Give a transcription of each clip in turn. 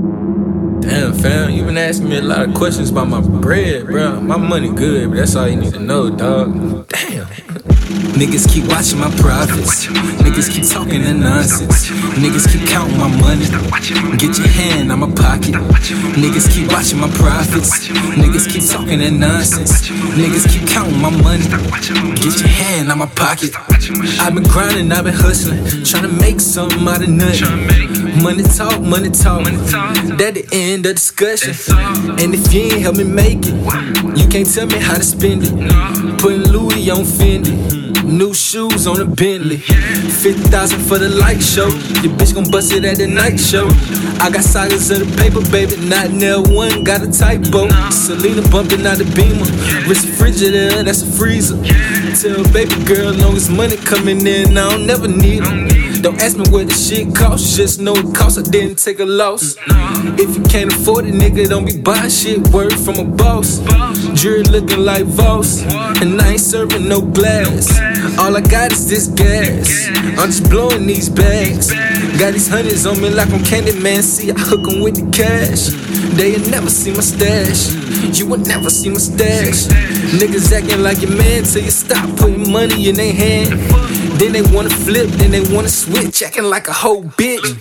Damn, fam, you been asking me a lot of questions about my bread, bro. My money good, but that's all you need to know, dog. Damn. Niggas keep watching my profits. Niggas keep talking that nonsense. Niggas keep counting my money. Get your hand out my pocket. Niggas keep watching my profits. Niggas keep talking that nonsense. Niggas keep counting my money. Get your hand out my pocket. I've been grinding, I've been hustling, trying to make something out of nothing. Money talk, money talk. That the end of discussion. And if you ain't help me make it, you can't tell me how to spend it. Putting Louis on Fendi. New shoes on a Bentley. 50,000 for the light show. Your bitch gon' bust it at the night show. I got sagas of the paper, baby. Not nail one, got a typo. Selena bumping out the beamer. Wrist Frigidaire, that's a freezer. Tell baby girl, long as money coming in, I don't never need them. Don't ask me what the shit costs, just know it costs. I didn't take a loss. If you can't afford it, nigga, don't be buying shit. Word from a boss. Jury looking like Voss, and I ain't serving no glass. All I got is this gas. I'm just blowing these bags. Got these hundreds on me like I'm Candyman. See, I hook 'em with the cash. They'll never see my stash. You will never see my stash. Niggas acting like your man till you stop putting money in their hand. Then they wanna flip, then they wanna switch, acting like a whole bitch.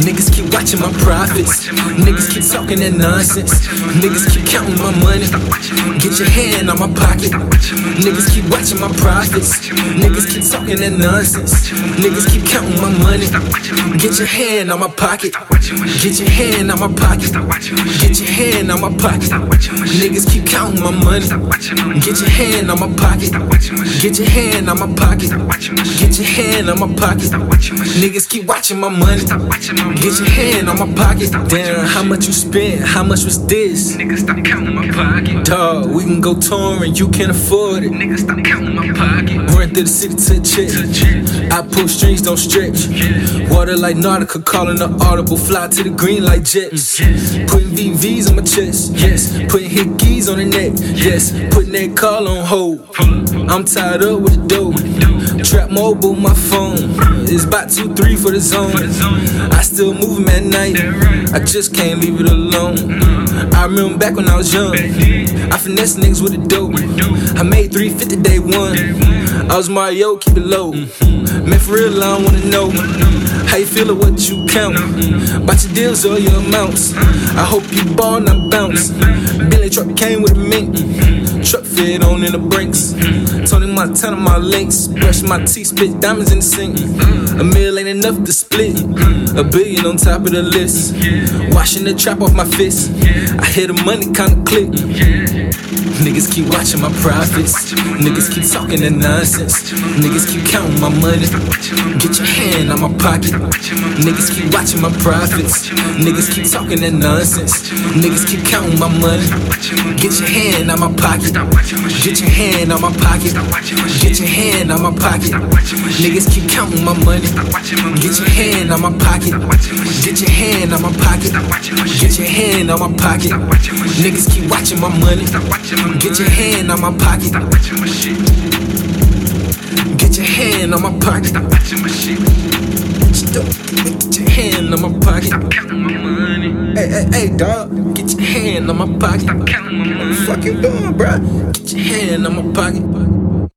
Niggas keep watching my profits. Niggas keep talking that nonsense. Niggas keep counting my money. Get your hand on my pocket. Niggas keep watching my profits. Niggas keep talking that nonsense. Niggas keep counting my money. Get your hand on my pocket. Get your hand on my pocket. Get your hand on my pocket. Niggas keep counting my money. Get your hand on my pocket. Get your hand on my pocket. Get your hand on my pocket. Niggas keep watching my money. Get your hand on my pocket. Damn, how much you spent? How much was this? Niggas stop counting my pocket. Dog, we can go touring, you can't afford it. Niggas stop counting my pocket. Run through the city to check. I pull strings, don't stretch. Water like Nautica, calling the audible. Fly to the green like jets. Putting VVs on my chest, yes. Putting hickeys on the neck, yes. Putting that call on hold. I'm tied up with the dope. Trap mobile, my phone. It's about two, three for the zone. I still move at night. I just can't leave it alone. I remember back when I was young. I finesse niggas with the dope. I made 350 day one. I was Mario, keep it low. Mm-hmm. Man, for real, I don't wanna know how you feel or what you count. About your deals or your amounts. I hope you ball, not bounce. Billy truck came with a mink. Mm-hmm. Truck fit on in the brinks. Tony Montana, my links. Brush my teeth, spit diamonds in the sink. A meal ain't enough to split. A billion on top of the list. Washing the trap off my fist. I hear the money kinda click. Niggas keep watching my profits. Niggas keep talking that nonsense. Niggas keep counting my money. Get your hand out my pocket. Niggas keep watching my profits. Niggas keep talking that nonsense. Niggas keep counting my money. Get your hand out my pocket. Get your hand on my pocket. Get your hand on my pocket. Niggas keep counting my money. Get your hand on my pocket. Get your hand on my pocket. Get your hand on my pocket. Niggas keep watching my money. Get your hand on my pocket. Get your hand on my pocket. Get your hand on my pocket. Stop counting my money. Hey, hey, dog. Get your hand on my pocket. Stop counting my What the money. fuck you doing, bruh? Get your hand on my pocket.